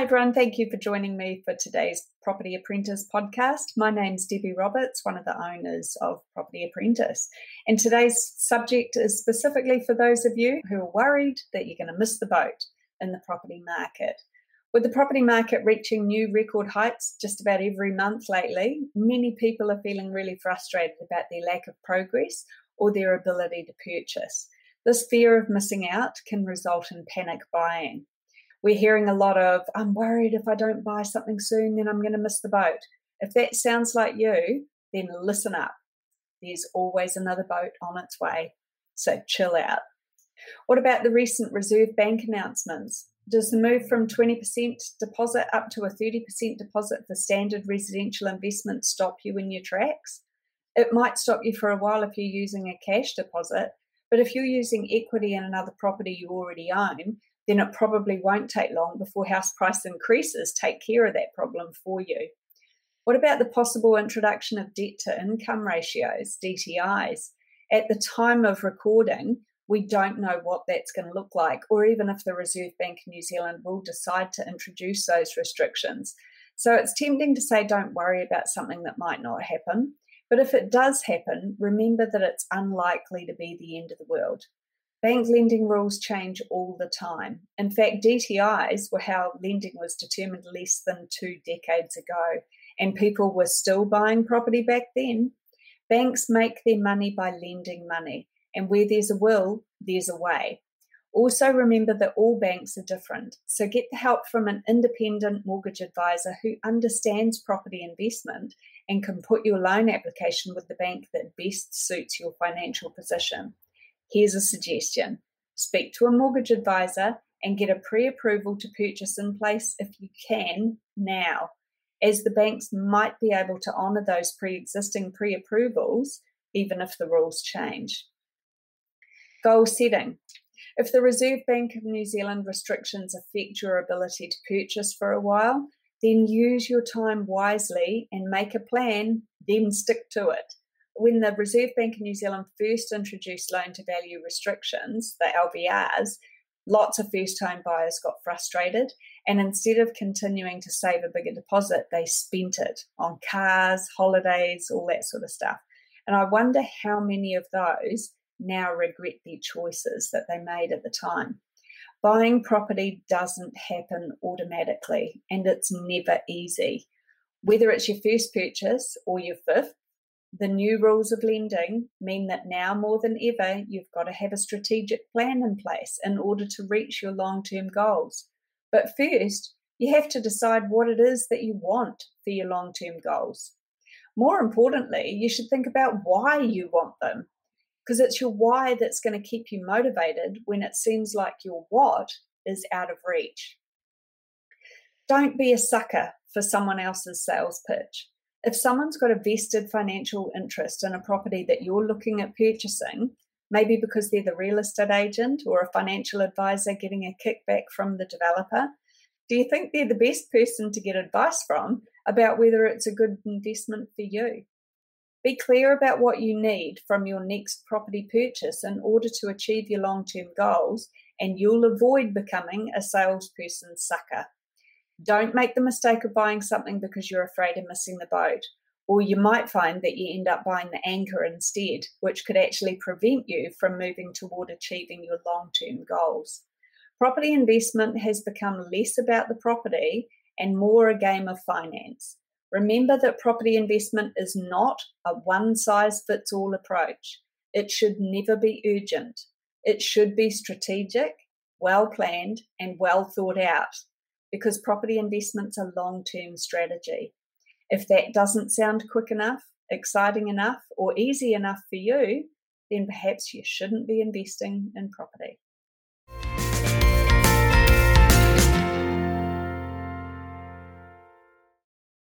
Hi, everyone. Thank you for joining me for today's Property Apprentice podcast. My name's Debbie Roberts, one of the owners of Property Apprentice. And today's subject is specifically for those of you who are worried that you're going to miss the boat in the property market. With the property market reaching new record heights just about every month lately, many people are feeling really frustrated about their lack of progress or their ability to purchase. This fear of missing out can result in panic buying we're hearing a lot of, I'm worried if I don't buy something soon, then I'm going to miss the boat. If that sounds like you, then listen up. There's always another boat on its way. So chill out. What about the recent Reserve Bank announcements? Does the move from 20% deposit up to a 30% deposit for standard residential investment stop you in your tracks? It might stop you for a while if you're using a cash deposit, but if you're using equity in another property you already own, then it probably won't take long before house price increases take care of that problem for you. What about the possible introduction of debt to income ratios, DTIs? At the time of recording, we don't know what that's going to look like, or even if the Reserve Bank of New Zealand will decide to introduce those restrictions. So it's tempting to say, don't worry about something that might not happen. But if it does happen, remember that it's unlikely to be the end of the world. Bank lending rules change all the time. In fact, DTIs were how lending was determined less than two decades ago, and people were still buying property back then. Banks make their money by lending money, and where there's a will, there's a way. Also, remember that all banks are different, so get the help from an independent mortgage advisor who understands property investment and can put your loan application with the bank that best suits your financial position. Here's a suggestion speak to a mortgage advisor and get a pre approval to purchase in place if you can now, as the banks might be able to honour those pre existing pre approvals even if the rules change. Goal setting. If the Reserve Bank of New Zealand restrictions affect your ability to purchase for a while, then use your time wisely and make a plan, then stick to it when the Reserve Bank of New Zealand first introduced loan to value restrictions, the LVRs, lots of first home buyers got frustrated. And instead of continuing to save a bigger deposit, they spent it on cars, holidays, all that sort of stuff. And I wonder how many of those now regret their choices that they made at the time. Buying property doesn't happen automatically and it's never easy. Whether it's your first purchase or your fifth, the new rules of lending mean that now more than ever, you've got to have a strategic plan in place in order to reach your long term goals. But first, you have to decide what it is that you want for your long term goals. More importantly, you should think about why you want them, because it's your why that's going to keep you motivated when it seems like your what is out of reach. Don't be a sucker for someone else's sales pitch if someone's got a vested financial interest in a property that you're looking at purchasing, maybe because they're the real estate agent or a financial advisor getting a kickback from the developer, do you think they're the best person to get advice from about whether it's a good investment for you? Be clear about what you need from your next property purchase in order to achieve your long term goals, and you'll avoid becoming a salesperson sucker. Don't make the mistake of buying something because you're afraid of missing the boat. Or you might find that you end up buying the anchor instead, which could actually prevent you from moving toward achieving your long term goals. Property investment has become less about the property and more a game of finance. Remember that property investment is not a one size fits all approach. It should never be urgent. It should be strategic, well planned, and well thought out because property investment's are long term strategy. If that doesn't sound quick enough, exciting enough, or easy enough for you, then perhaps you shouldn't be investing in property.